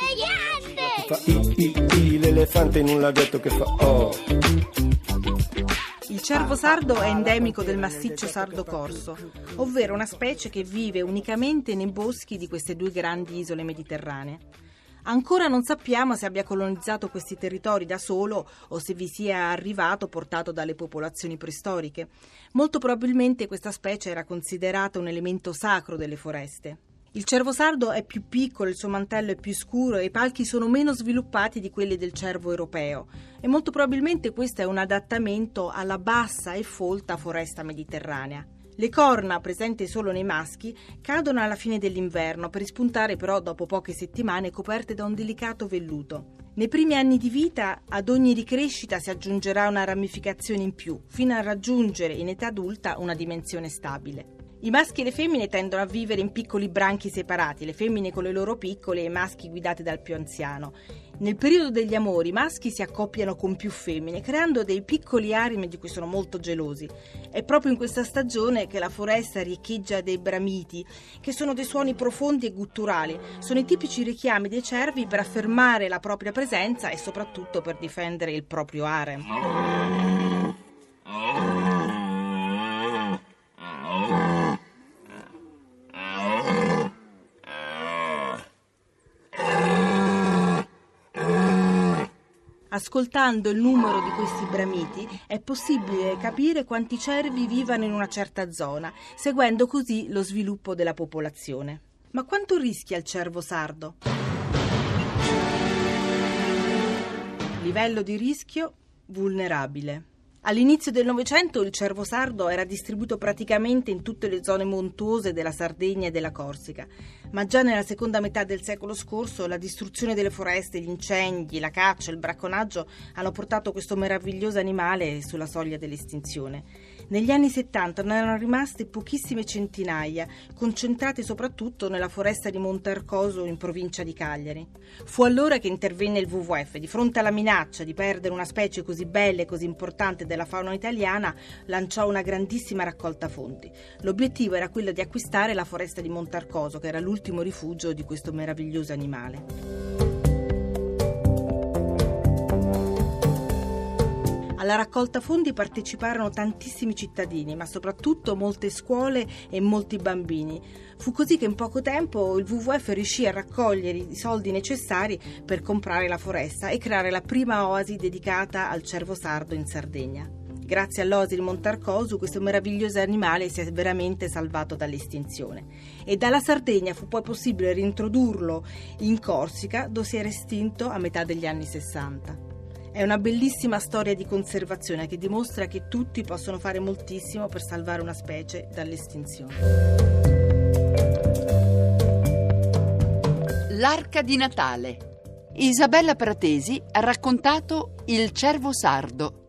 E le piante. Fa i, i, i, l'elefante in un laghetto che fa oh. Il cervo sardo è endemico del massiccio sardo corso, ovvero una specie che vive unicamente nei boschi di queste due grandi isole mediterranee. Ancora non sappiamo se abbia colonizzato questi territori da solo o se vi sia arrivato portato dalle popolazioni preistoriche. Molto probabilmente questa specie era considerata un elemento sacro delle foreste. Il cervo sardo è più piccolo, il suo mantello è più scuro e i palchi sono meno sviluppati di quelli del cervo europeo e molto probabilmente questo è un adattamento alla bassa e folta foresta mediterranea. Le corna, presenti solo nei maschi, cadono alla fine dell'inverno per rispuntare però dopo poche settimane coperte da un delicato velluto. Nei primi anni di vita ad ogni ricrescita si aggiungerà una ramificazione in più, fino a raggiungere in età adulta una dimensione stabile. I maschi e le femmine tendono a vivere in piccoli branchi separati, le femmine con le loro piccole e i maschi guidati dal più anziano. Nel periodo degli amori i maschi si accoppiano con più femmine, creando dei piccoli arimi di cui sono molto gelosi. È proprio in questa stagione che la foresta riecheggia dei bramiti, che sono dei suoni profondi e gutturali. Sono i tipici richiami dei cervi per affermare la propria presenza e soprattutto per difendere il proprio harem. Ascoltando il numero di questi bramiti è possibile capire quanti cervi vivano in una certa zona, seguendo così lo sviluppo della popolazione. Ma quanto rischia il cervo sardo? Livello di rischio vulnerabile. All'inizio del Novecento il cervo sardo era distribuito praticamente in tutte le zone montuose della Sardegna e della Corsica, ma già nella seconda metà del secolo scorso la distruzione delle foreste, gli incendi, la caccia, il bracconaggio hanno portato questo meraviglioso animale sulla soglia dell'estinzione. Negli anni 70 ne erano rimaste pochissime centinaia, concentrate soprattutto nella foresta di Montarcoso in provincia di Cagliari. Fu allora che intervenne il WWF di fronte alla minaccia di perdere una specie così bella e così importante della fauna italiana, lanciò una grandissima raccolta fondi. L'obiettivo era quello di acquistare la foresta di Montarcoso, che era l'ultimo rifugio di questo meraviglioso animale. Alla raccolta fondi parteciparono tantissimi cittadini, ma soprattutto molte scuole e molti bambini. Fu così che in poco tempo il WWF riuscì a raccogliere i soldi necessari per comprare la foresta e creare la prima oasi dedicata al cervo sardo in Sardegna. Grazie all'oasi di Montarcosu questo meraviglioso animale si è veramente salvato dall'estinzione e dalla Sardegna fu poi possibile reintrodurlo in Corsica dove si era estinto a metà degli anni 60. È una bellissima storia di conservazione che dimostra che tutti possono fare moltissimo per salvare una specie dall'estinzione. L'arca di Natale. Isabella Pratesi ha raccontato Il cervo sardo